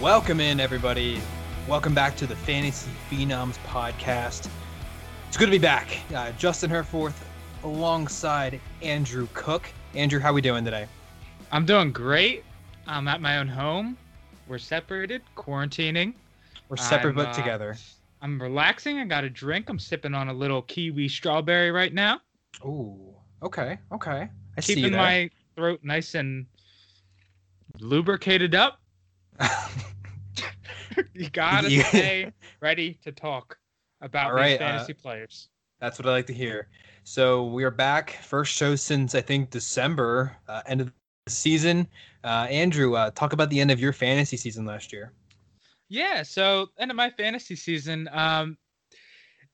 Welcome in, everybody. Welcome back to the Fantasy Phenoms podcast. It's good to be back. Uh, Justin Herforth alongside Andrew Cook. Andrew, how we doing today? I'm doing great. I'm at my own home. We're separated, quarantining. We're separate I'm, but uh, together. I'm relaxing. I got a drink. I'm sipping on a little kiwi strawberry right now, Ooh, okay, okay. I see keeping my throat nice and lubricated up. you gotta You- stay ready to talk about All these right, uh, fantasy players. That's what I like to hear. So we are back. First show since I think December, uh, end of the season. Uh, Andrew, uh, talk about the end of your fantasy season last year. Yeah, so end of my fantasy season, um,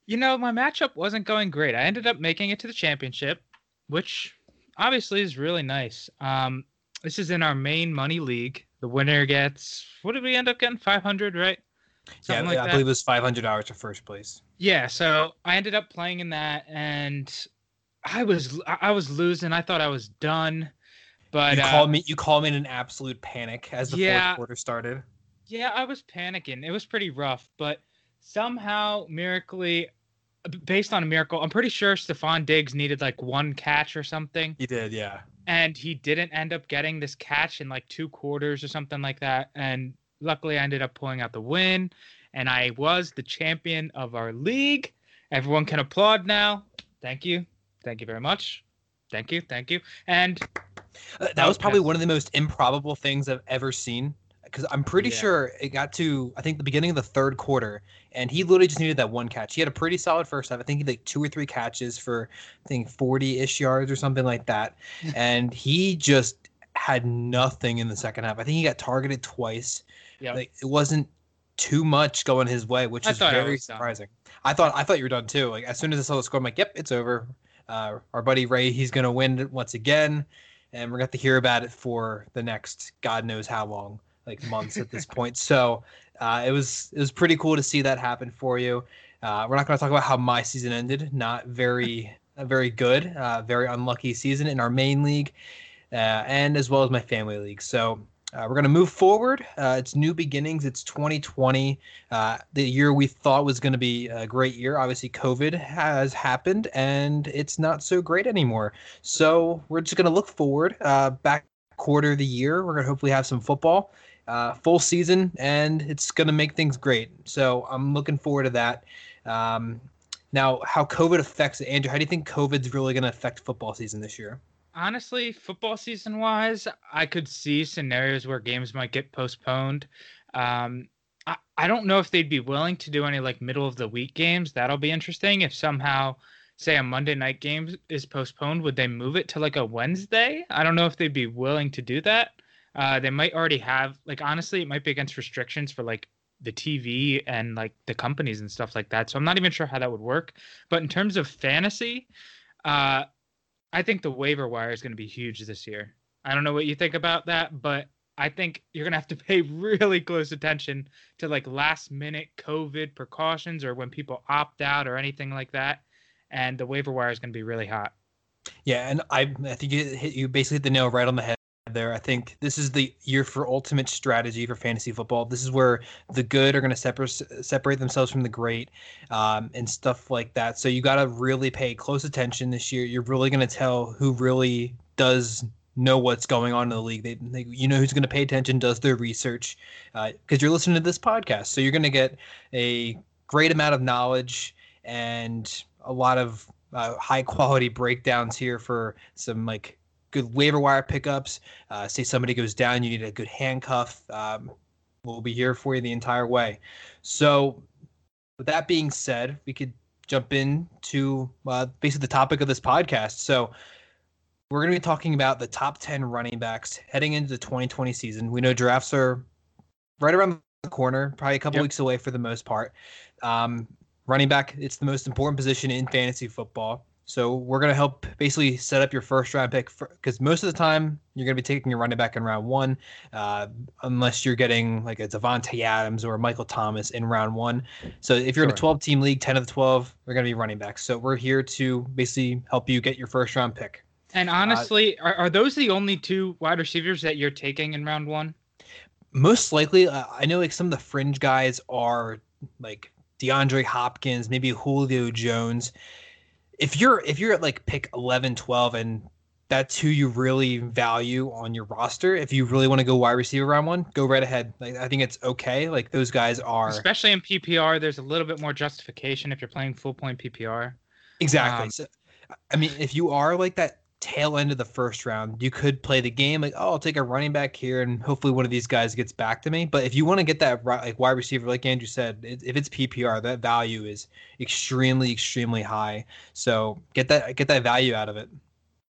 you know, my matchup wasn't going great. I ended up making it to the championship, which obviously is really nice. Um, this is in our main money league. The winner gets what did we end up getting? Five hundred, right? Something yeah, like I that. believe it was five hundred dollars for first place. Yeah, so I ended up playing in that, and I was I was losing. I thought I was done, but you uh, called me. You called me in an absolute panic as the Yeah. fourth quarter started. Yeah, I was panicking. It was pretty rough, but somehow, miraculously, based on a miracle, I'm pretty sure Stefon Diggs needed like one catch or something, He did, yeah. and he didn't end up getting this catch in like two quarters or something like that. And luckily, I ended up pulling out the win, and I was the champion of our league. Everyone can applaud now. Thank you. Thank you very much. Thank you. Thank you. And Uh, That was probably one of the most improbable things I've ever seen. Because I'm pretty Yeah. sure it got to I think the beginning of the third quarter, and he literally just needed that one catch. He had a pretty solid first half. I think he had like two or three catches for I think 40-ish yards or something like that. and he just had nothing in the second half. I think he got targeted twice. yeah, Like it wasn't too much going his way, which I is very done. surprising. I thought I thought you were done too. Like as soon as I saw the score, I'm like, "Yep, it's over." Uh, our buddy Ray, he's gonna win it once again, and we're gonna have to hear about it for the next God knows how long, like months at this point. So uh, it was it was pretty cool to see that happen for you. Uh, we're not gonna talk about how my season ended. Not very uh, very good. Uh, very unlucky season in our main league, uh, and as well as my family league. So. Uh, we're going to move forward. It's new beginnings. It's 2020, uh, the year we thought was going to be a great year. Obviously, COVID has happened and it's not so great anymore. So we're just going to look forward. Back quarter of the year, we're going to hopefully have some football, uh, full season, and it's going to make things great. So I'm looking forward to that. Um, now, how COVID affects it, Andrew? How do you think COVID's really going to affect football season this year? honestly, football season wise, I could see scenarios where games might get postponed. Um, I, I don't know if they'd be willing to do any like middle of the week games. That'll be interesting. If somehow, say, a Monday night game is postponed, would they move it to like a Wednesday? I don't know if they'd be willing to do that. Uh, they might already have like honestly, it might be against restrictions for like the TV and like the companies and stuff like that. So I'm not even sure how that would work. But in terms of fantasy, uh, I think the waiver wire is going to be huge this year. I don't know what you think about that, but I think you're going to have to pay really close attention to like last minute COVID precautions or when people opt out or anything like that. And the waiver wire is going to be really hot. Yeah, and I I think you you basically hit the nail right on the head there. I think this is the year for ultimate strategy for fantasy football. This is where the good are going to separate separate themselves from the great, um, and stuff like that. So you got to really pay close attention this year. You're really going to tell who really does know what's going on in the league. They, they you know who's going to pay attention, does their research, because you're listening to this podcast. So you're going to get a great amount of knowledge and a lot of uh, high quality breakdowns here for some like good waiver wire pickups. Uh, say somebody goes down, you need a good handcuff. Um, we'll be here for you the entire way. So, with that being said, we could jump into uh, basically the topic of this podcast. So, we're going to be talking about the top 10 running backs heading into the 2020 season. We know drafts are right around the corner, probably a couple Yep. weeks away for the most part. Um, running back, it's the most important position in fantasy football. So we're gonna help basically set up your first round pick because most of the time you're gonna be taking a running back in round one, uh, unless you're getting like a Davante Adams or Michael Thomas in round one. So if you're sure. in a 12 team league, 10 of the 12 are gonna be running backs. So we're here to basically help you get your first round pick. And honestly, uh, are, are those the only two wide receivers that you're taking in round one? Most likely, uh, I know like some of the fringe guys are like DeAndre Hopkins, maybe Julio Jones if you're if you're at like pick 11 12 and that's who you really value on your roster if you really want to go wide receiver round one go right ahead. Like, i think it's okay. Like those guys are especially in ppr there's a little bit more justification if you're playing full point ppr exactly. Um, so i mean if you are like that tail end of the first round, you could play the game like, oh, I'll take a running back here, and hopefully one of these guys gets back to me. But if you want to get that like wide receiver, like Andrew said, if it's PPR, that value is extremely, extremely high. So get that get that value out of it.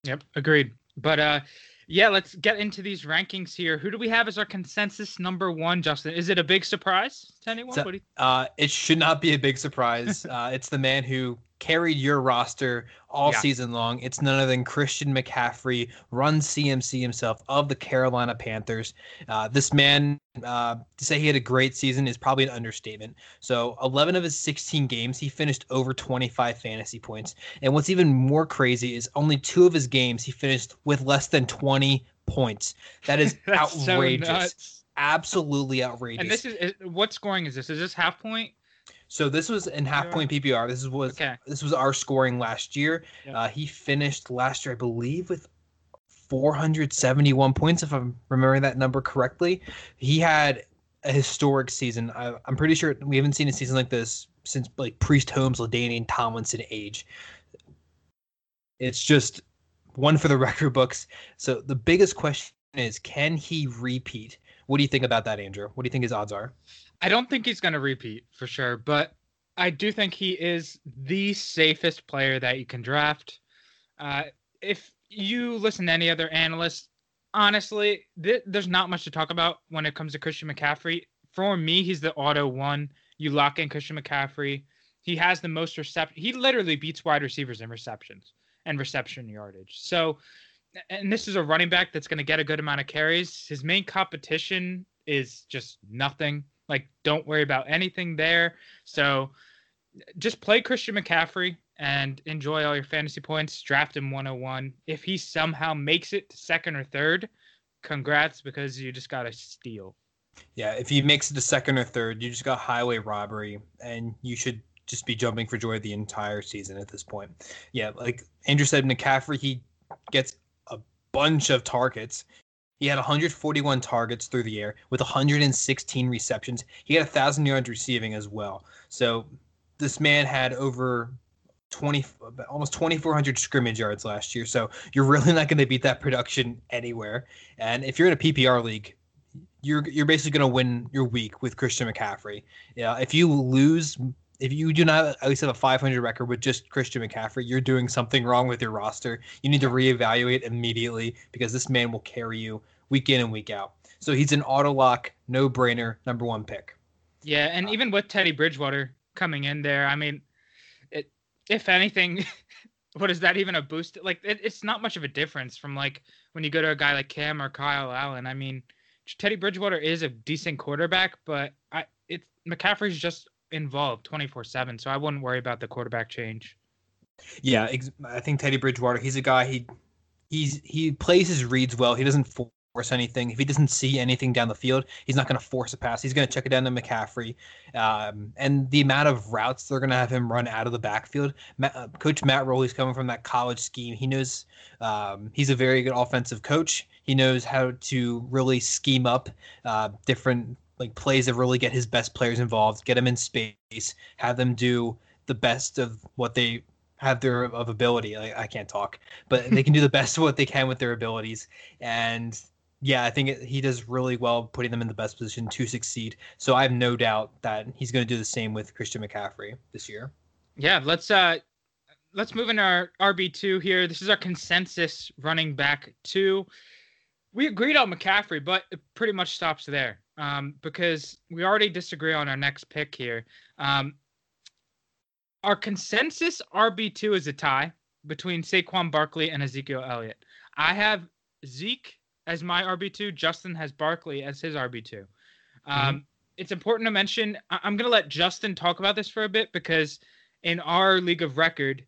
Yep, agreed. But uh, yeah, let's get into these rankings here. Who do we have as our consensus number one, Justin? Is it a big surprise to anyone? So, uh, it should not be a big surprise. uh, it's the man who carried your roster all yeah. season long. It's none other than Christian McCaffrey, run CMC himself of the Carolina Panthers. Uh, this man, uh, to say he had a great season is probably an understatement. So, 11 of his 16 games, he finished over 25 fantasy points. And what's even more crazy is only two of his games, he finished with less than 20 points. That is outrageous. So Absolutely outrageous. And this is what scoring is this? Is this half point? So this was in half point PPR. This was okay. this was our scoring last year. Yep. Uh, he finished last year, I believe, with 471 points, if I'm remembering that number correctly. He had a historic season. I, am pretty sure we haven't seen a season like this since like Priest Holmes, LaDainian Tomlinson age. It's just one for the record books. So the biggest question is, can he repeat? What do you think about that, Andrew? What do you think his odds are? I don't think he's going to repeat for sure, but I do think he is the safest player that you can draft. Uh, if you listen to any other analysts, honestly, th- there's not much to talk about when it comes to Christian McCaffrey. For me, he's the auto one. You lock in Christian McCaffrey. He has the most reception. He literally beats wide receivers in receptions and reception yardage. So, and this is a running back that's going to get a good amount of carries. His main competition is just nothing. Like, don't worry about anything there. So just play Christian McCaffrey and enjoy all your fantasy points. Draft him 101. If he somehow makes it to second or third, congrats because you just got a steal. Yeah, if he makes it to second or third, you just got highway robbery, and you should just be jumping for joy the entire season at this point. Yeah, like Andrew said, McCaffrey, he gets a bunch of targets. He had 141 targets through the air with 116 receptions. He had 1,000 yards receiving as well. So this man had over 20 almost 2400 scrimmage yards last year so you're really not going to beat that production anywhere and if you're in a ppr league you're you're basically going to win your week with christian mccaffrey yeah if you lose if you do not at least have a 500 record with just christian mccaffrey you're doing something wrong with your roster you need to reevaluate immediately because this man will carry you week in and week out so he's an auto lock no brainer number one pick yeah and uh, even with teddy bridgewater coming in there. I mean, it if anything, what is that even a boost? Like it, it's not much of a difference from like when you go to a guy like Cam or Kyle Allen. I mean, Teddy Bridgewater is a decent quarterback, but I it's McCaffrey's just involved 24 7 so i wouldn't worry about the quarterback change yeah i think teddy bridgewater he's a guy he he's he plays his reads well he doesn't force anything. If he doesn't see anything down the field, he's not going to force a pass. He's going to check it down to McCaffrey. Um, and the amount of routes they're going to have him run out of the backfield. Uh, coach Matt Rhule, he's coming from that college scheme. He knows um, he's a very good offensive coach. He knows how to really scheme up uh, different like plays that really get his best players involved, get them in space, have them do the best of what they have their of ability. I, I can't talk, but they can do the best of what they can with their abilities, and yeah, I think it, he does really well putting them in the best position to succeed. So I have no doubt that he's going to do the same with Christian McCaffrey this year. Yeah, let's uh let's move in our RB two here. This is our consensus running back two. We agreed on McCaffrey, but it pretty much stops there um, because we already disagree on our next pick here. Um, our consensus RB two is a tie between Saquon Barkley and Ezekiel Elliott. I have Zeke as my RB2. Justin has Barkley as his RB2. Um, mm-hmm. It's important to mention, I- I'm going to let Justin talk about this for a bit because in our league of record,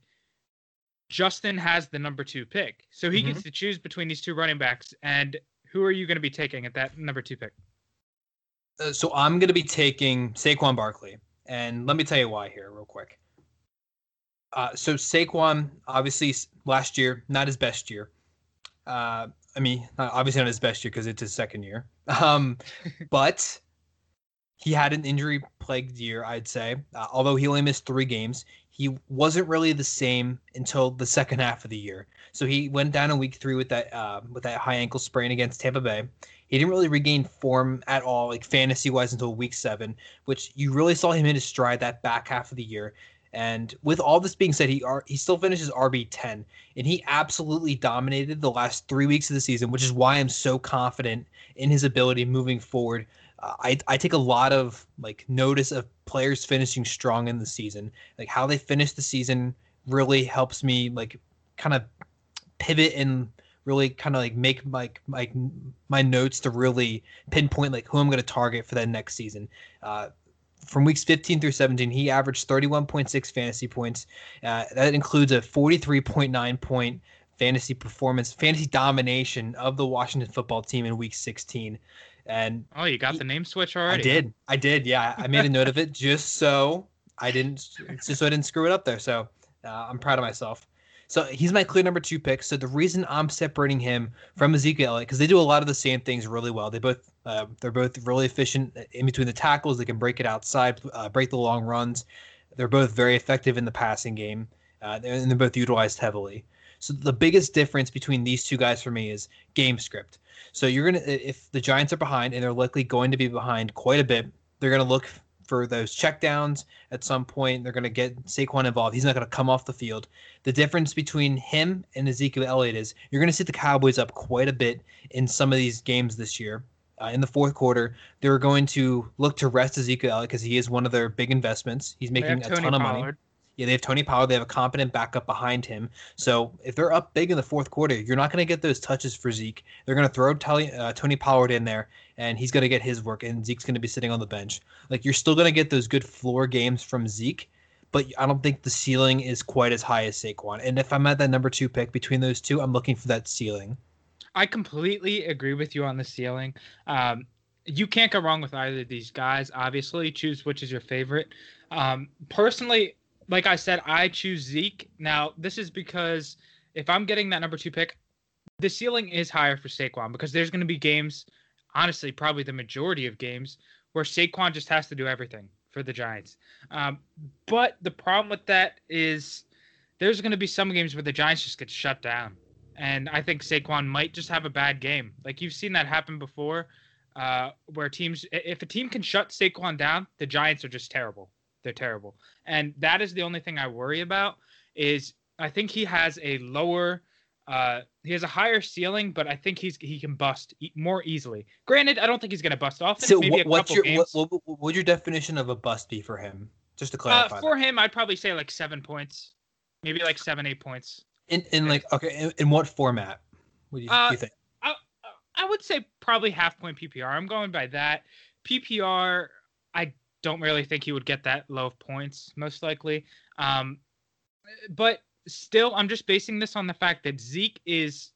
Justin has the number two pick. So he mm-hmm. gets to choose between these two running backs. And who are you going to be taking at that number two pick? So I'm going to be taking Saquon Barkley. And let me tell you why here, real quick. Uh, so Saquon, obviously, last year, not his best year. Uh, I mean, obviously not his best year because it's his second year. Um, but he had an injury plagued year, I'd say. Uh, although he only missed three games, he wasn't really the same until the second half of the year. So he went down in week three with that uh, with that high ankle sprain against Tampa Bay. He didn't really regain form at all, like fantasy wise, until week seven, which you really saw him in his stride that back half of the year. And with all this being said, he he still finishes RB ten, and he absolutely dominated the last three weeks of the season, which is why I'm so confident in his ability moving forward uh, I I take a lot of like notice of players finishing strong in the season. Like how they finish the season really helps me like kind of pivot and really kind of like make my my my notes to really pinpoint like who I'm going to target for that next season. Uh, from weeks 15 through 17, he averaged 31.6 fantasy points. Uh, that includes a 43.9 point fantasy performance, fantasy domination of the Washington football team in week 16. And oh, you got he, the name switch already? I did. I did. Yeah, I made a note of it just so I didn't just so I didn't screw it up there. So uh, I'm proud of myself. So he's my clear number two pick. So the reason I'm separating him from Ezekiel Elliott because they do a lot of the same things really well. They both uh, they're both really efficient in between the tackles. They can break it outside, uh, break the long runs. They're both very effective in the passing game, uh, and they're both utilized heavily. So the biggest difference between these two guys for me is game script. So you're gonna if the Giants are behind, and they're likely going to be behind quite a bit, they're gonna look for those checkdowns at some point. They're gonna get Saquon involved. He's not gonna come off the field. The difference between him and Ezekiel Elliott is you're gonna see the Cowboys up quite a bit in some of these games this year. Uh, in the fourth quarter, they're going to look to rest Ezekiel Elliott because he is one of their big investments. He's making a ton of Pollard. money. Yeah, they have Tony Pollard. They have a competent backup behind him. So if they're up big in the fourth quarter, you're not going to get those touches for Zeke. They're going to throw Tony, uh, Tony Pollard in there, and he's going to get his work, and Zeke's going to be sitting on the bench. Like you're still going to get those good floor games from Zeke, but I don't think the ceiling is quite as high as Saquon. And if I'm at that number two pick between those two, I'm looking for that ceiling. I completely agree with you on the ceiling. Um, you can't go wrong with either of these guys. Obviously, choose which is your favorite. Um, personally, like I said, I choose Zeke. Now, this is because if I'm getting that number two pick, the ceiling is higher for Saquon because there's going to be games, honestly, probably the majority of games, where Saquon just has to do everything for the Giants. Um, but the problem with that is there's going to be some games where the Giants just get shut down. And I think Saquon might just have a bad game. Like you've seen that happen before, uh, where teams, if a team can shut Saquon down, the Giants are just terrible. They're terrible. And that is the only thing I worry about is I think he has a lower uh, he has a higher ceiling, but I think he's he can bust e- more easily. Granted, I don't think he's going to bust off. So maybe what's your what, what, what, would your definition of a bust be for him? Just to uh, clarify. Uh, for that. him, I'd probably say like seven points, maybe like seven eight points. In in like okay, in, in what format? What do you, uh, do you think? I, I would say probably half point PPR. I'm going by that. PPR, I don't really think he would get that low of points, most likely. Um, but still, I'm just basing this on the fact that Zeke is.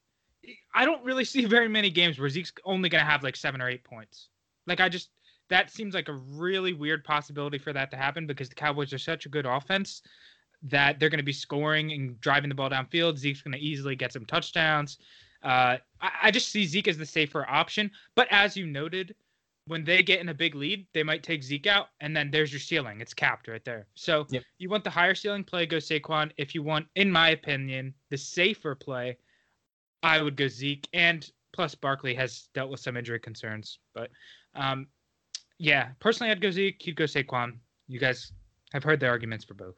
I don't really see very many games where Zeke's only going to have like seven or eight points. Like, I just. That seems like a really weird possibility for that to happen because the Cowboys are such a good offense that they're going to be scoring and driving the ball downfield. Zeke's going to easily get some touchdowns. Uh, I, I just see Zeke as the safer option. But as you noted, when they get in a big lead, they might take Zeke out, and then there's your ceiling. It's capped right there. So yep. you want the higher ceiling play, go Saquon. If you want, in my opinion, the safer play, I would go Zeke. And plus, Barkley has dealt with some injury concerns. But um, yeah, personally, I'd go Zeke. You'd go Saquon. You guys have heard the arguments for both.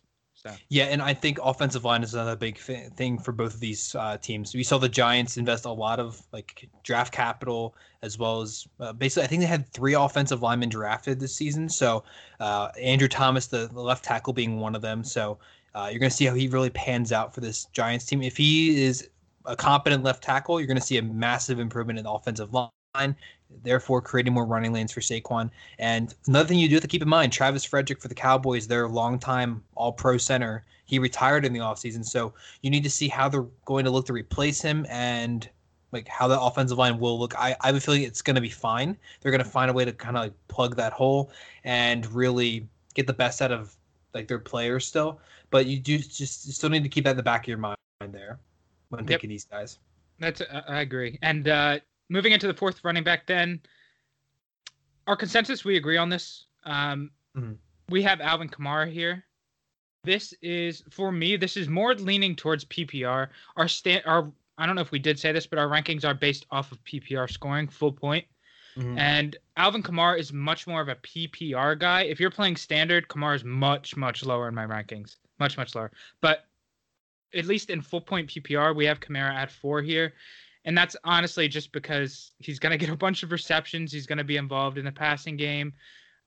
Yeah, and I think offensive line is another big thing for both of these uh, teams. We saw the Giants invest a lot of like draft capital as well as uh, basically I think they had three offensive linemen drafted this season. So uh, Andrew Thomas, the, the, left tackle, being one of them. So Uh, you're going to see how he really pans out for this Giants team. If he is a competent left tackle, you're going to see a massive improvement in the offensive line, therefore creating more running lanes for Saquon. And another thing you do have to keep in mind, Travis Frederick for the Cowboys, their longtime all-pro center, he retired in the offseason. So you need to see how they're going to look to replace him and like how the offensive line will look. I, I have a feeling it's going to be fine. They're going to find a way to kind of like plug that hole and really get the best out of like their players still. But you do just you still need to keep that in the back of your mind there when yep. picking these guys. That's I agree. And uh, moving into the fourth running back, then our consensus we agree on this. Um, mm-hmm. We have Alvin Kamara here. This is for me. This is more leaning towards PPR. Our stand, our I don't know if we did say this, but our rankings are based off of PPR scoring, full point. Mm-hmm. And Alvin Kamara is much more of a PPR guy. If you're playing standard, Kamara is much, much lower in my rankings. Much, much lower. But at least in full point PPR, we have Kamara at four here. And that's honestly just because he's going to get a bunch of receptions. He's going to be involved in the passing game.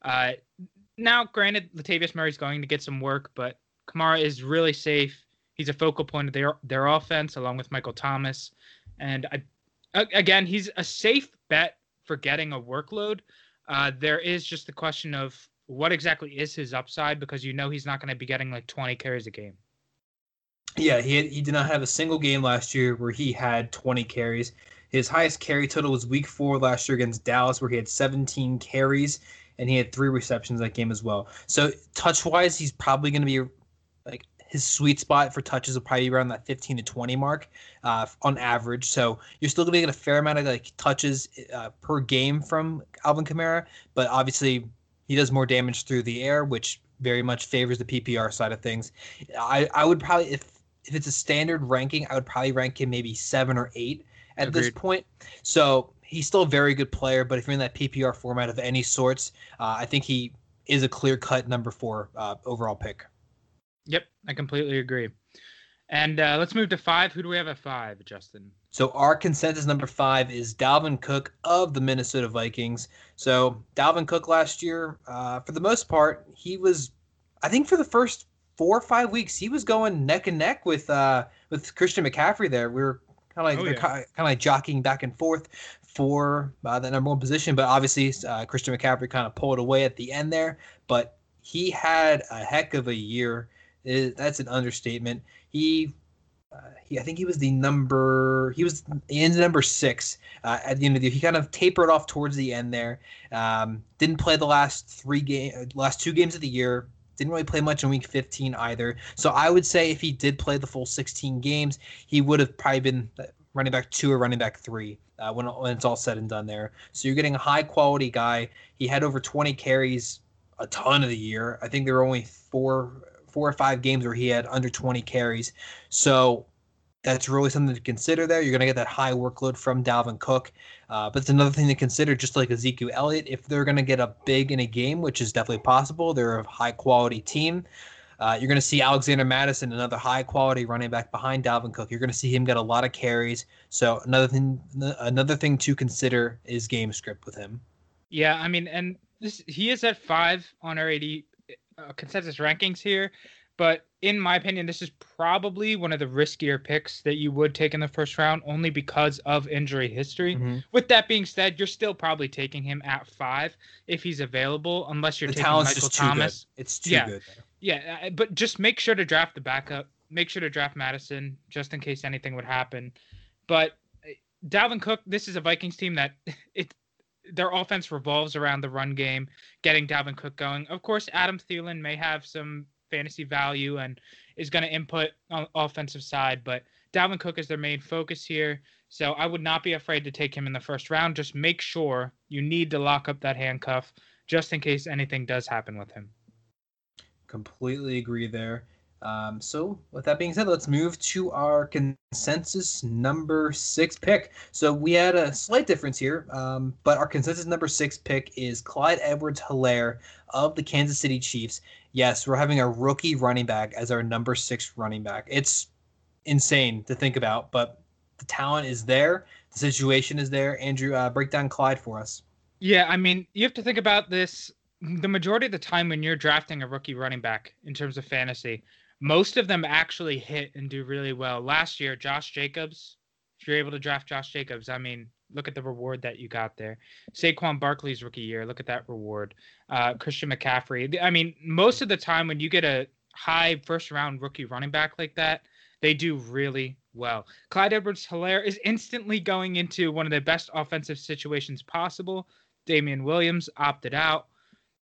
Uh, now, granted, Latavius Murray's going to get some work, but Kamara is really safe. He's a focal point of their their offense, along with Michael Thomas. And I, again, he's a safe bet for getting a workload. Uh, there is just the question of what exactly is his upside because you know he's not going to be getting like 20 carries a game. Yeah, he had, he did not have a single game last year where he had 20 carries. His highest carry total was Week Four last year against Dallas, where he had 17 carries and he had three receptions that game as well. So touch wise, he's probably going to be like his sweet spot for touches will probably be around that 15 to 20 mark uh, on average. So you're still going to get a fair amount of like touches uh, per game from Alvin Kamara, but obviously he does more damage through the air, which very much favors the PPR side of things. I, I would probably if if it's a standard ranking, I would probably rank him maybe seven or eight at Agreed. this point. So he's still a very good player, but if you're in that PPR format of any sorts, uh, I think he is a clear cut number four uh, overall pick. Yep, I completely agree. And uh, let's move to five. Who do we have at five, Justin? So our consensus number five is Dalvin Cook of the Minnesota Vikings. So Dalvin Cook last year, uh, for the most part, he was, I think, for the first four or five weeks, he was going neck and neck with uh, with Christian McCaffrey. There, we were kind of like oh, yeah. kind of like jockeying back and forth for uh, the number one position. But obviously, uh, Christian McCaffrey kind of pulled away at the end there. But he had a heck of a year it, that's an understatement. He, uh, he, I think he was the number. He was in number six uh, at the end of the year. He kind of tapered off towards the end there. Um, didn't play the last three game, last two games of the year. Didn't really play much in week 15 either. So I would say if he did play the full 16 games, he would have probably been running back two or running back three uh, when, when it's all said and done there. So you're getting a high quality guy. He had over 20 carries a ton of the year. I think there were only four four or five games where he had under 20 carries. So that's really something to consider there. You're going to get that high workload from Dalvin Cook. Uh, but it's another thing to consider, just like Ezekiel Elliott, if they're going to get a big in a game, which is definitely possible, they're a high quality team. Uh, you're going to see Alexander Mattison, another high quality running back behind Dalvin Cook. You're going to see him get a lot of carries. So another thing, another thing to consider is game script with him. Yeah, I mean, and this he is at five on our 80 uh, consensus rankings here, but in my opinion, this is probably one of the riskier picks that you would take in the first round, only because of injury history. Mm-hmm. With that being said, you're still probably taking him at five if he's available, unless you're the taking Michael Thomas. It's too yeah. good. Yeah, uh, but just make sure to draft the backup. Make sure to draft Mattison just in case anything would happen. But uh, Dalvin Cook, this is a Vikings team that it their offense revolves around the run game, getting Dalvin Cook going. Of course, Adam Thielen may have some fantasy value and is going to input on offensive side, but Dalvin Cook is their main focus here. So I would not be afraid to take him in the first round. Just make sure you need to lock up that handcuff just in case anything does happen with him. Completely agree there. Um, so, with that being said, let's move to our consensus number six pick. So, we had a slight difference here, um, but our consensus number six pick is Clyde Edwards Helaire of the Kansas City Chiefs. Yes, we're having a rookie running back as our number six running back. It's insane to think about, but the talent is there, the situation is there. Andrew, uh, break down Clyde for us. Yeah, I mean, you have to think about this the majority of the time when you're drafting a rookie running back in terms of fantasy most of them actually hit and do really well. Last year, Josh Jacobs, if you're able to draft Josh Jacobs, I mean, look at the reward that you got there. Saquon Barkley's rookie year, look at that reward. Uh, Christian McCaffrey. I mean, most of the time when you get a high first round rookie running back like that, they do really well. Clyde Edwards Helaire is instantly going into one of the best offensive situations possible. Damien Williams opted out.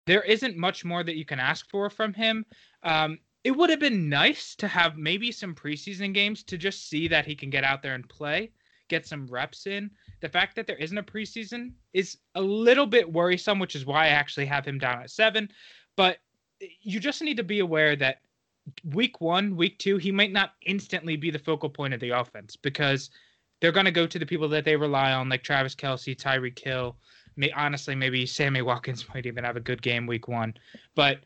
There isn't much more that you can ask for from him. Um, it would have been nice to have maybe some preseason games to just see that he can get out there and play, get some reps in. The fact that there isn't a preseason is a little bit worrisome, which is why I actually have him down at seven. But you just need to be aware that week one, week two, he might not instantly be the focal point of the offense because they're going to go to the people that they rely on, like Travis Kelce, Tyreek Hill. May, honestly, maybe Sammy Watkins might even have a good game week one. But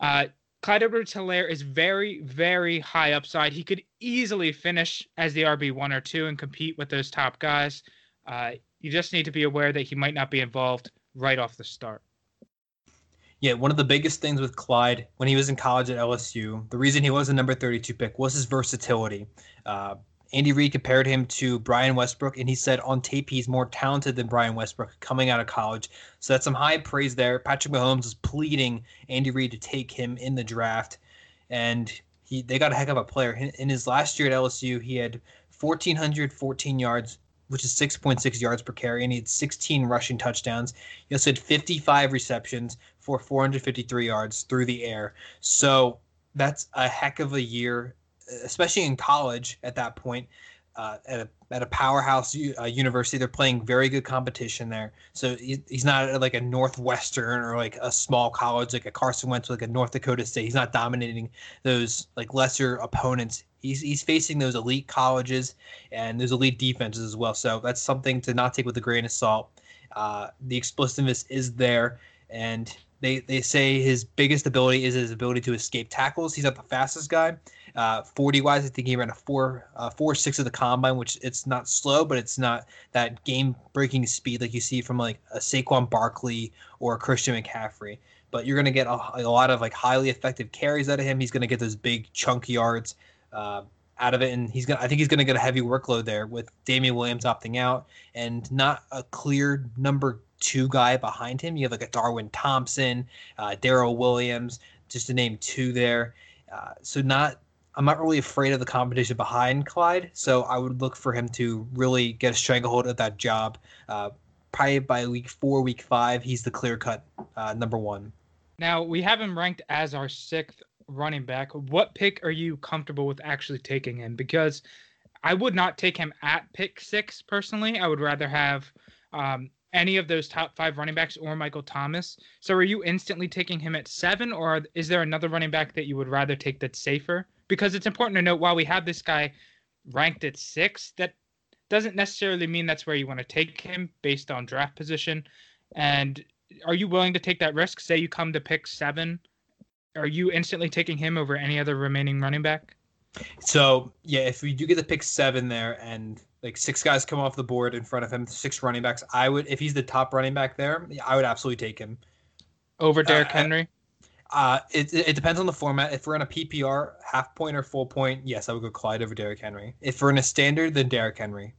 uh, Clyde Edwards Helaire is very, very high upside. He could easily finish as the RB1 or 2 and compete with those top guys. Uh, you just need to be aware that he might not be involved right off the start. Yeah, one of the biggest things with Clyde when he was in college at LSU, the reason he was a number 32 pick was his versatility. Uh, Andy Reid compared him to Brian Westbrook, and he said on tape he's more talented than Brian Westbrook coming out of college. So that's some high praise there. Patrick Mahomes is pleading Andy Reid to take him in the draft, and he they got a heck of a player. In his last year at LSU, he had 1,414 yards, which is 6.6 yards per carry, and he had 16 rushing touchdowns. He also had 55 receptions for 453 yards through the air. So that's a heck of a year especially in college at that point, uh, at a at a powerhouse uh, university, they're playing very good competition there. So he, he's not like a Northwestern or like a small college like a Carson Wentz, like a North Dakota State. He's not dominating those like lesser opponents. He's he's facing those elite colleges and those elite defenses as well. So that's something to not take with a grain of salt. Uh, the explosiveness is there, and they they say his biggest ability is his ability to escape tackles. He's not the fastest guy, uh, 40 wise, I think he ran a four uh, four six of the combine, which it's not slow, but it's not that game breaking speed like you see from like a Saquon Barkley or a Christian McCaffrey. But you're gonna get a, a lot of like highly effective carries out of him. He's gonna get those big chunk yards. Uh, out of it, and he's gonna. I think he's gonna get a heavy workload there with Damien Williams opting out, and not a clear number two guy behind him. You have like a Darwin Thompson, uh, Darrel Williams, just to name two there. Uh, so not I'm not really afraid of the competition behind Clyde, so I would look for him to really get a stranglehold of that job. Uh, probably by week four, week five, he's the clear cut uh, number one. Now we have him ranked as our sixth running back. What pick are you comfortable with actually taking him? Because I would not take him at pick six personally. I would rather have um, any of those top five running backs or Michael Thomas. So are you instantly taking him at seven, or is there another running back that you would rather take that's safer? because it's important to note while we have this guy ranked at six, that doesn't necessarily mean that's where you want to take him based on draft position. And are you willing to take that risk? Say you come to pick seven, are you instantly taking him over any other remaining running back? So yeah, if we do get the pick seven there and like six guys come off the board in front of him, six running backs, I would if he's the top running back there, I would absolutely take him over Derrick uh, Henry. Uh, it, it depends on the format. If we're in a PPR, half point or full point, yes, I would go Clyde over Derrick Henry. If we're in a standard, then Derrick Henry.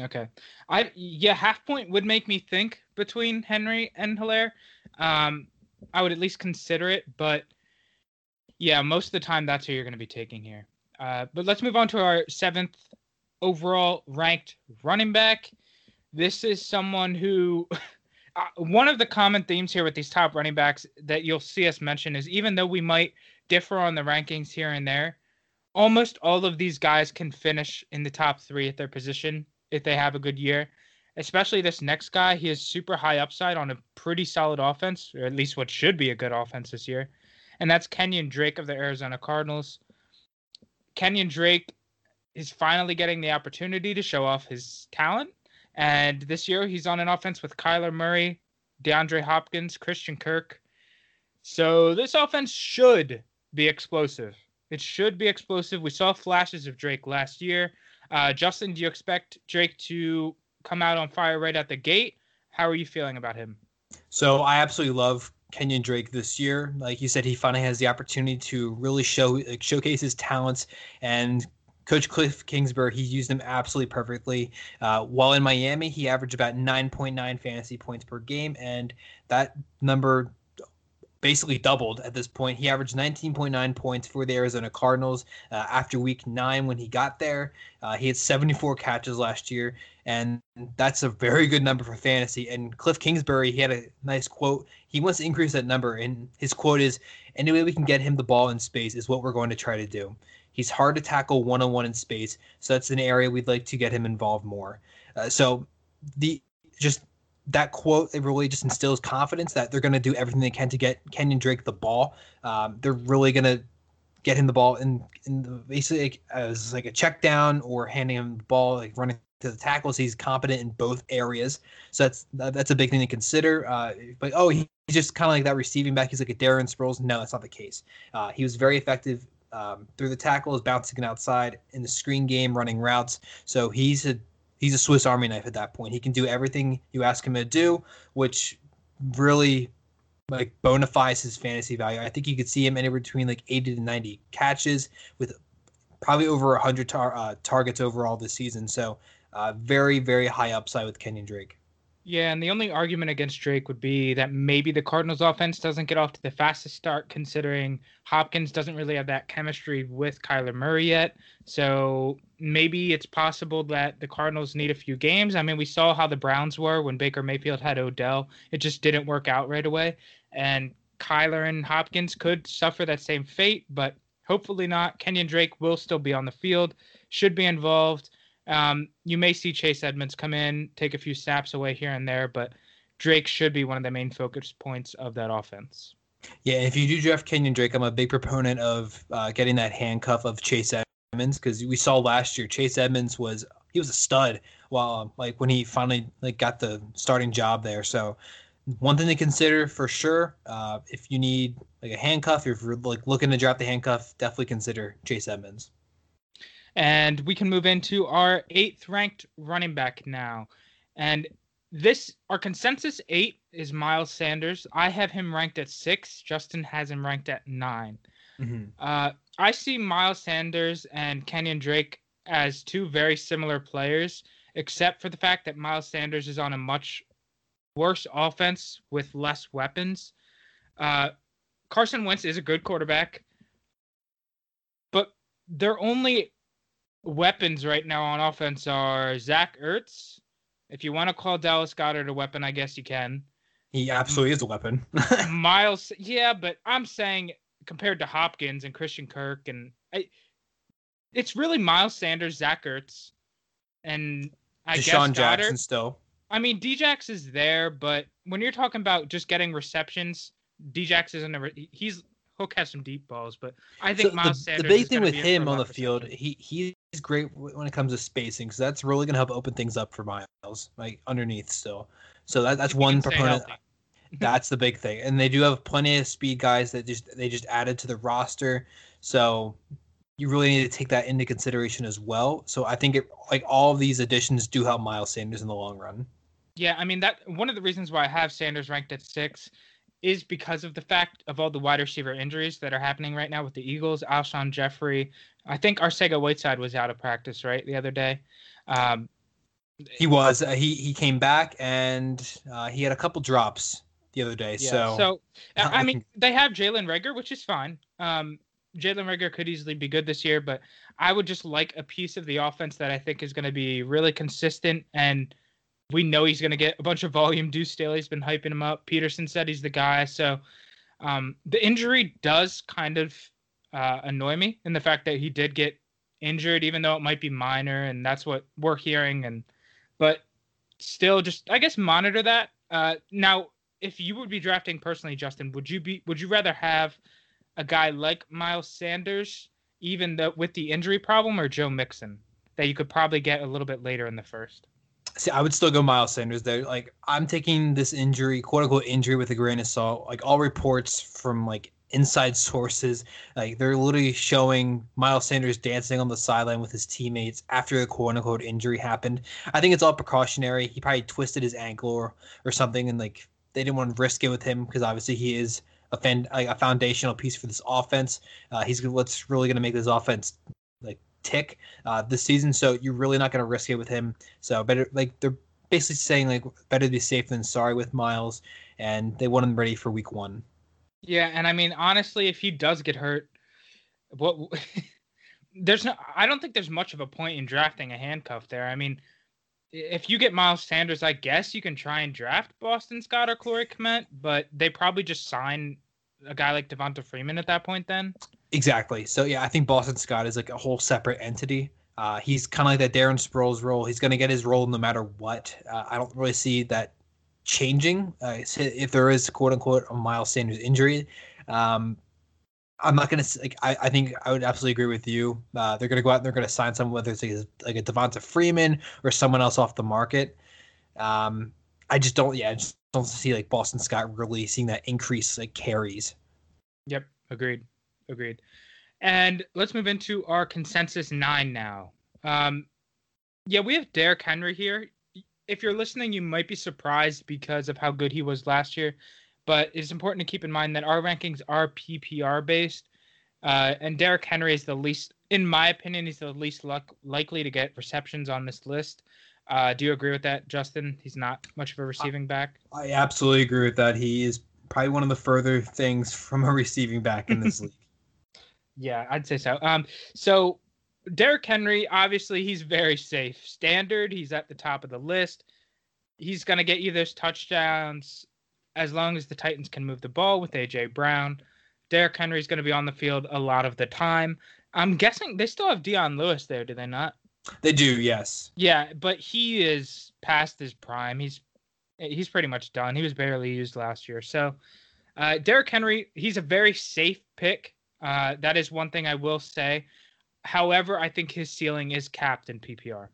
Okay, I yeah, half point would make me think between Henry and Helaire. Um, I would at least consider it, but yeah, most of the time that's who you're going to be taking here. Uh, but let's move on to our seventh overall ranked running back. This is someone who uh, one of the common themes here with these top running backs that you'll see us mention is even though we might differ on the rankings here and there, almost all of these guys can finish in the top three at their position if they have a good year. Especially this next guy, he is super high upside on a pretty solid offense, or at least what should be a good offense this year. And that's Kenyon Drake of the Arizona Cardinals. Kenyon Drake is finally getting the opportunity to show off his talent and this year he's on an offense with Kyler Murray, DeAndre Hopkins, Christian Kirk. So this offense should be explosive. It should be explosive. We saw flashes of Drake last year. Uh, Justin, do you expect Drake to come out on fire right at the gate? How are you feeling about him? So I absolutely love Kenyon Drake this year. Like you said, he finally has the opportunity to really show like, showcase his talents and Coach Cliff Kingsbury, he used him absolutely perfectly. Uh, while in Miami, he averaged about 9.9 fantasy points per game, and that number basically doubled at this point. He averaged 19.9 points for the Arizona Cardinals uh, after week nine when he got there. Uh, he had 74 catches last year, and that's a very good number for fantasy. And Cliff Kingsbury, he had a nice quote. He wants to increase that number, and his quote is, "Any way we can get him the ball in space is what we're going to try to do." He's hard to tackle one on one in space, so that's an area we'd like to get him involved more. Uh, so the just that quote it really just instills confidence that they're going to do everything they can to get Kenyon Drake the ball. Um, they're really going to get him the ball in, in the, basically as like a check down or handing him the ball, like running to the tackles. He's competent in both areas, so that's that's a big thing to consider. Uh, but oh, he, he's just kind of like that receiving back. He's like a Darren Sproles. No, that's not the case. Uh, he was very effective um, through the tackles, bouncing outside in the screen game, running routes. So he's a he's a Swiss Army knife at that point. He can do everything you ask him to do, which really like bona fides his fantasy value. I think you could see him anywhere between like 80 to 90 catches with probably over 100 tar- uh, targets overall this season. So uh, very, very high upside with Kenyon Drake. Yeah, and the only argument against Drake would be that maybe the Cardinals offense doesn't get off to the fastest start considering Hopkins doesn't really have that chemistry with Kyler Murray yet. So maybe it's possible that the Cardinals need a few games. I mean, we saw how the Browns were when Baker Mayfield had Odell. It just didn't work out right away. And Kyler and Hopkins could suffer that same fate, but hopefully not. Kenyon Drake will still be on the field, should be involved. Um, you may see Chase Edmonds come in, take a few snaps away here and there, but Drake should be one of the main focus points of that offense. Yeah, if you do draft Kenyon Drake, I'm a big proponent of uh, getting that handcuff of Chase Edmonds because we saw last year Chase Edmonds was he was a stud while um, like when he finally like got the starting job there. So one thing to consider for sure uh, if you need like a handcuff, if you're like looking to draft the handcuff, definitely consider Chase Edmonds. And we can move into our eighth ranked running back now. And this, our consensus eight is Miles Sanders. I have him ranked at six. Justin has him ranked at 9 mm-hmm. uh, I see Miles Sanders and Kenyon Drake as two very similar players, except for the fact that Miles Sanders is on a much worse offense with less weapons. Uh, Carson Wentz is a good quarterback, but they're only weapons right now on offense are Zach Ertz. If you want to call Dallas Goedert a weapon, I guess you can. He absolutely is a weapon. Miles, yeah, but I'm saying compared to Hopkins and Christian Kirk, and I, it's really Miles Sanders, Zach Ertz, and I DeSean guess Jackson still. I mean, Djax is there, but when you're talking about just getting receptions, Djax isn't a. He's Hook has some deep balls, but I think so Miles the, Sanders. The big thing with him on the field, he he's great when it comes to spacing, because that's really going to help open things up for Miles, like underneath still. So that, that's one proponent. that's the big thing, and they do have plenty of speed guys that just they just added to the roster. So you really need to take that into consideration as well. So I think it like all of these additions do help Miles Sanders in the long run. Yeah, I mean that one of the reasons why I have Sanders ranked at six is because of the fact of all the wide receiver injuries that are happening right now with the Eagles. Alshon Jeffery. I think Arcega-Whiteside was out of practice right the other day. Um, he was. Uh, he he came back and uh, he had a couple drops the other day. Yeah, so so I mean they have Jalen Reagor, which is fine. Um, Jalen Reagor could easily be good this year, but I would just like a piece of the offense that I think is going to be really consistent and we know he's going to get a bunch of volume. Deuce Staley's been hyping him up. Pederson said he's the guy. So um, the injury does kind of uh, annoy me in the fact that he did get injured, even though it might be minor, and that's what we're hearing. And but still, just I guess monitor that. Uh, now, if you would be drafting personally, Justin, would you be would you rather have a guy like Miles Sanders, even though with the injury problem, or Joe Mixon that you could probably get a little bit later in the first? See, I would still go Miles Sanders there. Like, I'm taking this injury, quote unquote injury, with a grain of salt. Like, all reports from like inside sources, like they're literally showing Miles Sanders dancing on the sideline with his teammates after the quote unquote injury happened. I think it's all precautionary. He probably twisted his ankle or, or something and like they didn't want to risk it with him because obviously he is a fan, a foundational piece for this offense. Uh, he's what's really going to make this offense like tick uh, this season. So you're really not going to risk it with him. So better like they're basically saying like better to be safe than sorry with Miles, and they want him ready for week one. Yeah, and I mean honestly, if he does get hurt, what there's no I don't think there's much of a point in drafting a handcuff there. I mean, if you get Miles Sanders, I guess you can try and draft Boston Scott or Corey Clement, but they probably just sign a guy like Devonta Freeman at that point then. Exactly. So yeah, I think Boston Scott is like a whole separate entity. Uh, he's kind of like that Darren Sproles role. He's going to get his role no matter what. Uh, I don't really see that changing uh, if there is quote unquote a Miles Sanders injury. Um, I'm not gonna like. I, I think I would absolutely agree with you. Uh, they're gonna go out and they're gonna sign someone, whether it's like a, like a Devonta Freeman or someone else off the market. Um, I just don't. Yeah, I just don't see like Boston Scott really seeing that increase like carries. Yep, agreed, agreed. And let's move into our consensus nine now. Um, yeah, we have Derrick Henry here. If you're listening, you might be surprised because of how good he was last year but it's important to keep in mind that our rankings are PPR based. Uh, and Derrick Henry is the least, in my opinion, he's the least luck, likely to get receptions on this list. Uh, do you agree with that, Justin? He's not much of a receiving back. I absolutely agree with that. He is probably one of the further things from a receiving back in this league. Yeah, I'd say so. Um, so Derrick Henry, obviously, he's very safe. Standard, he's at the top of the list. He's going to get you those touchdowns as long as the Titans can move the ball with AJ Brown. Derrick Henry's going to be on the field a lot of the time. I'm guessing they still have Dion Lewis there, do they not? They do, yes. Yeah, but he is past his prime. He's he's pretty much done. He was barely used last year. So, uh, Derrick Henry, he's a very safe pick. Uh, that is one thing I will say. However, I think his ceiling is capped in PPR.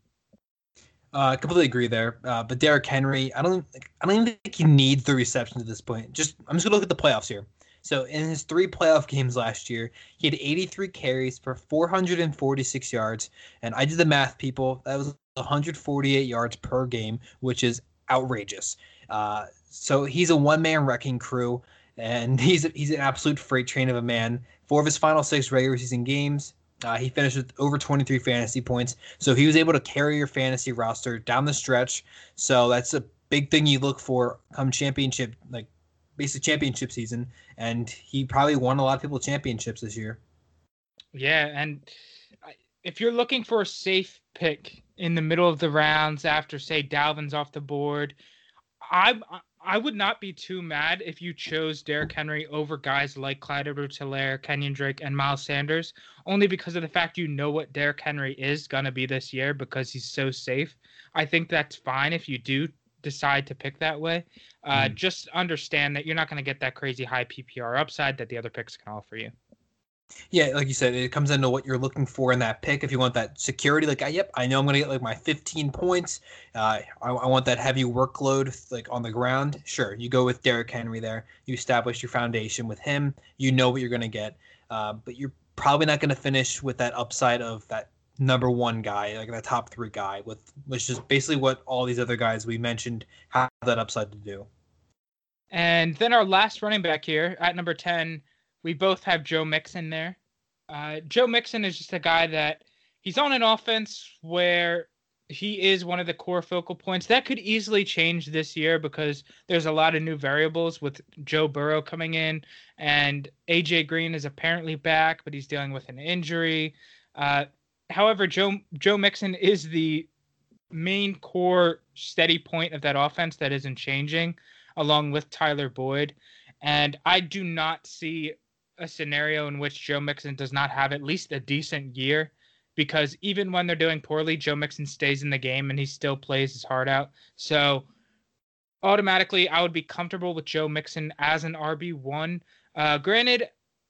Uh, I completely agree there. Uh, but Derrick Henry, I don't, I don't even think he needs the reception at this point. Just, I'm just gonna look at the playoffs here. So in his three playoff games last year, he had 83 carries for 446 yards, and I did the math, people. That was 148 yards per game, which is outrageous. Uh, so he's a one-man wrecking crew, and he's he's an absolute freight train of a man. Four of his final six regular season games, uh, he finished with over 23 fantasy points, so he was able to carry your fantasy roster down the stretch. So that's a big thing you look for come championship, like basically championship season. And he probably won a lot of people championships this year. Yeah, and if you're looking for a safe pick in the middle of the rounds after, say, Dalvin's off the board, I I would not be too mad if you chose Derrick Henry over guys like Clyde Edwards-Helaire, Kenyon Drake, and Miles Sanders, only because of the fact you know what Derrick Henry is gonna be this year because he's so safe. I think that's fine if you do decide to pick that way. Uh, mm. Just understand that you're not gonna get that crazy high PPR upside that the other picks can offer you. Yeah, like you said, it comes into what you're looking for in that pick. If you want that security, like, yep, I know I'm going to get like my 15 points. Uh, I, I, want that heavy workload, like on the ground. Sure, you go with Derrick Henry there. You establish your foundation with him. You know what you're going to get, uh, but you're probably not going to finish with that upside of that number one guy, like that top three guy, with which is basically what all these other guys we mentioned have that upside to do. And then our last running back here at number 10 we both have Joe Mixon there. Uh, Joe Mixon is just a guy that he's on an offense where he is one of the core focal points. That could easily change this year because there's a lot of new variables with Joe Burrow coming in, and AJ Green is apparently back, but he's dealing with an injury. Uh, however, Joe Joe Mixon is the main core steady point of that offense that isn't changing, along with Tyler Boyd. And I do not see a scenario in which Joe Mixon does not have at least a decent year because even when they're doing poorly, Joe Mixon stays in the game and he still plays his heart out. So automatically, I would be comfortable with Joe Mixon as an RB one. Uh, granted,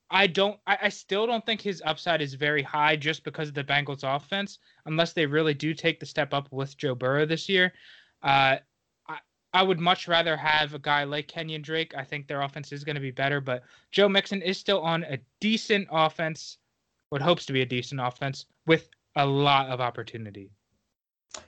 I don't. I, I, still don't think his upside is very high just because of the Bengals' offense, unless they really do take the step up with Joe Burrow this year. Uh, I would much rather have a guy like Kenyon Drake. I think their offense is going to be better, but Joe Mixon is still on a decent offense, what hopes to be a decent offense with a lot of opportunity.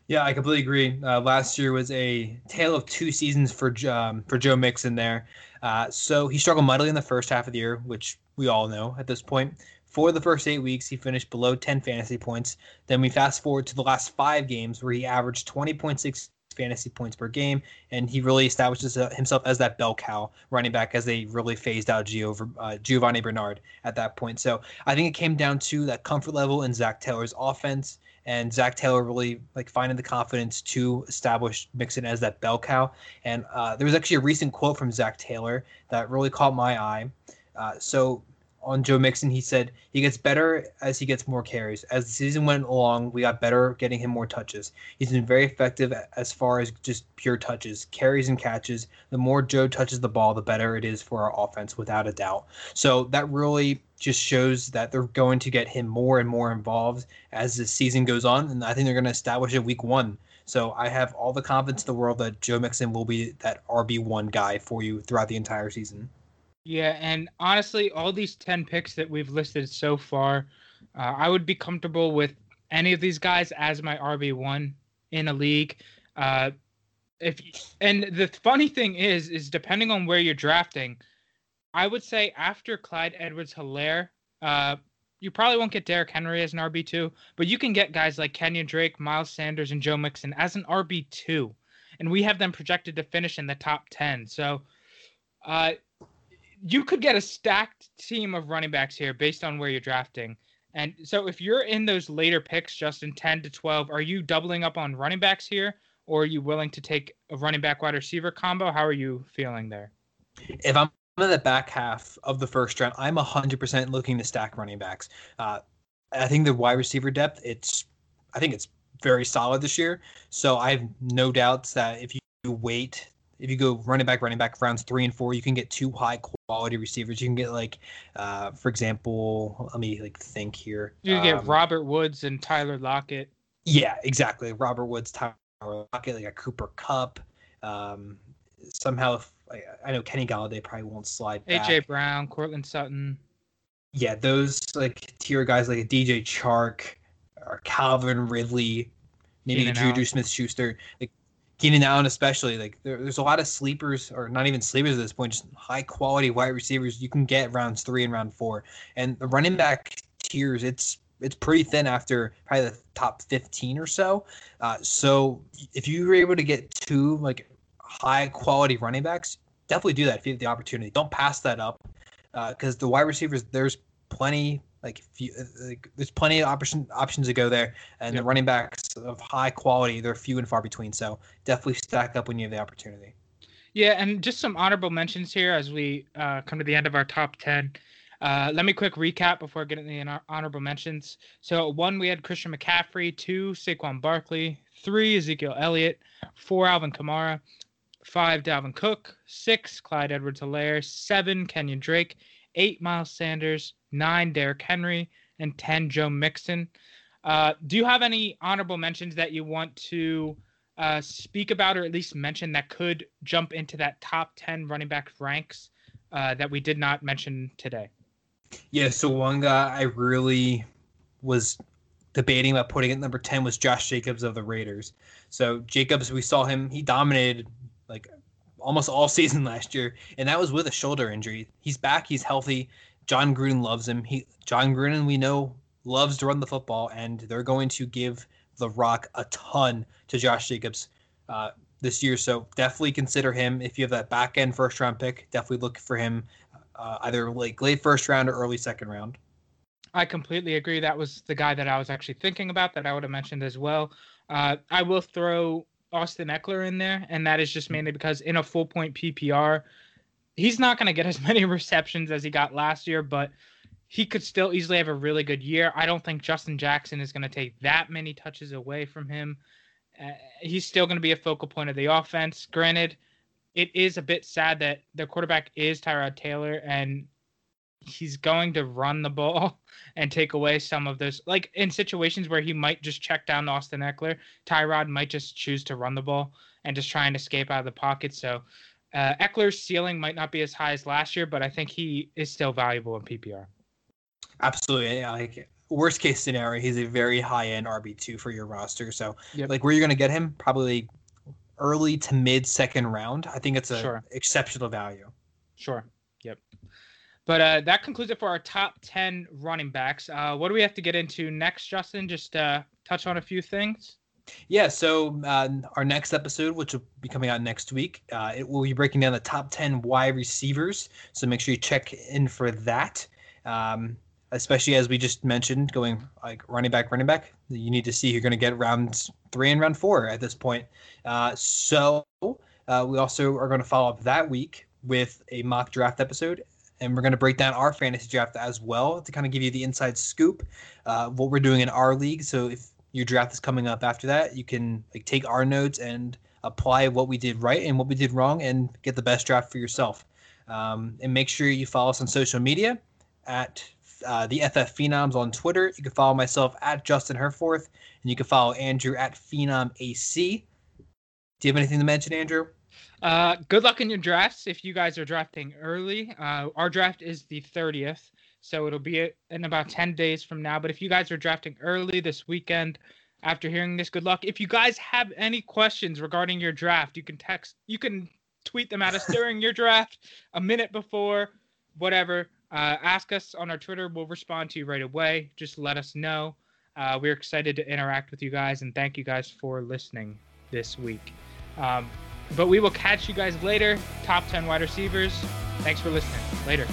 Yeah, I completely agree. Uh, last year was a tale of two seasons for um, for Joe Mixon there. Uh, so he struggled mightily in the first half of the year, which we all know at this point. For the first eight weeks, he finished below 10 fantasy points. Then we fast forward to the last five games where he averaged 20.6 fantasy points per game, and he really establishes himself as that bell cow running back as they really phased out Gio, uh, Giovani Bernard at that point. So I think it came down to that comfort level in Zac Taylor's offense and Zac Taylor really like finding the confidence to establish Mixon as that bell cow. And uh, there was actually a recent quote from Zac Taylor that really caught my eye. Uh, so on Joe Mixon, he said he gets better as he gets more carries. As the season went along, we got better getting him more touches. He's been very effective as far as just pure touches, carries and catches. The more Joe touches the ball, the better it is for our offense, without a doubt. So that really just shows that they're going to get him more and more involved as the season goes on, and I think they're going to establish it week one. So I have all the confidence in the world that Joe Mixon will be that RB one guy for you throughout the entire season. Yeah, and honestly, all these 10 picks that we've listed so far, uh, I would be comfortable with any of these guys as my RB1 in a league. Uh, if and the funny thing is is depending on where you're drafting, I would say after Clyde Edwards-Helaire, uh, you probably won't get Derrick Henry as an RB2, but you can get guys like Kenyon Drake, Miles Sanders, and Joe Mixon as an RB2. And we have them projected to finish in the top 10. So uh, you could get a stacked team of running backs here based on where you're drafting. And so if you're in those later picks, Justin, 10 to 12, are you doubling up on running backs here? Or are you willing to take a running back wide receiver combo? How are you feeling there? If I'm in the back half of the first round, I'm 100% looking to stack running backs. Uh, I think the wide receiver depth, it's, I think it's very solid this year. So I have no doubts that if you wait if you go running back, running back rounds three and four, you can get two high quality receivers. You can get like, uh, for example, let me like think here. You um, get Robert Woods and Tyler Lockett. Yeah, exactly. Robert Woods, Tyler Lockett, like a Cooper Kupp. Um, somehow, if, I, I know Kenny Golladay probably won't slide. AJ Brown, Courtland Sutton. Yeah, those like tier guys like a DJ Chark or Calvin Ridley, maybe Juju Smith Schuster. Like Keenan Allen, especially, like there, there's a lot of sleepers, or not even sleepers at this point, just high quality wide receivers you can get rounds three and round four. And the running back tiers, it's it's pretty thin after probably the top 15 or so. Uh, so if you were able to get two like high quality running backs, definitely do that if you have the opportunity. Don't pass that up because uh, the wide receivers, there's plenty like, few, like there's plenty of option, options to go there, and yep. the running backs of high quality they're few and far between. So definitely stack up when you have the opportunity. Yeah, and just some honorable mentions here as we uh, come to the end of our top ten. Uh, let me quick recap before getting the honorable mentions. So one, we had Christian McCaffrey. Two, Saquon Barkley. Three, Ezekiel Elliott. Four, Alvin Kamara. Five, Dalvin Cook. Six, Clyde Edwards-Helaire. Seven, Kenyon Drake. Eight, Miles Sanders nine Derrick Henry, and 10 Joe Mixon. Uh, do you have any honorable mentions that you want to uh, speak about or at least mention that could jump into that top 10 running back ranks uh, that we did not mention today? Yeah, so one guy I really was debating about putting at number 10 was Josh Jacobs of the Raiders. So Jacobs, we saw him, he dominated like almost all season last year, and that was with a shoulder injury. He's back, he's healthy. Jon Gruden loves him. He Jon Gruden, we know, loves to run the football, and they're going to give the rock a ton to Josh Jacobs uh, this year. So definitely consider him if you have that back end first round pick. Definitely look for him uh, either like late first round or early second round. I completely agree. That was the guy that I was actually thinking about that I would have mentioned as well. Uh, I will throw Austin Ekeler in there, and that is just mainly because in a full point PPR, he's not going to get as many receptions as he got last year, but he could still easily have a really good year. I don't think Justin Jackson is going to take that many touches away from him. Uh, he's still going to be a focal point of the offense. Granted, it is a bit sad that the quarterback is Tyrod Taylor and he's going to run the ball and take away some of those like in situations where he might just check down Austin Ekeler, Tyrod might just choose to run the ball and just try and escape out of the pocket. So uh, Ekeler's ceiling might not be as high as last year, but I think he is still valuable in PPR. Absolutely. Like worst case scenario, he's a very high end RB two for your roster. So Yep. like where you're gonna get him, probably early to mid second round. I think it's a Sure. exceptional value. Sure. Yep. But uh, that concludes it for our top 10 running backs. Uh, what do we have to get into next, Justin? Just uh, touch on a few things. Yeah, so uh, our next episode, which will be coming out next week, uh, it will be breaking down the top 10 wide receivers. So make sure you check in for that. Um, especially as we just mentioned, going like running back, running back, you need to see you're going to get round three and round four at this point. Uh, so uh, we also are going to follow up that week with a mock draft episode. And we're going to break down our fantasy draft as well to kind of give you the inside scoop, uh, what we're doing in our league. So if your draft is coming up after that, you can like take our notes and apply what we did right and what we did wrong and get the best draft for yourself. Um, and make sure you follow us on social media at uh, the FF Phenoms on Twitter. You can follow myself at Justin Herforth, and you can follow Andrew at Phenom AC. Do you have anything to mention, Andrew? Uh, good luck in your drafts if you guys are drafting early. Uh, our draft is the 30th, so it'll be in about 10 days from now. But if you guys are drafting early this weekend, after hearing this, good luck. If you guys have any questions regarding your draft, you can text, you can tweet them at us during your draft, a minute before, whatever. Uh, ask us on our Twitter. We'll respond to you right away. Just let us know. Uh, we're excited to interact with you guys and thank you guys for listening this week. Um, but we will catch you guys later. Top 10 wide receivers. Thanks for listening. Later.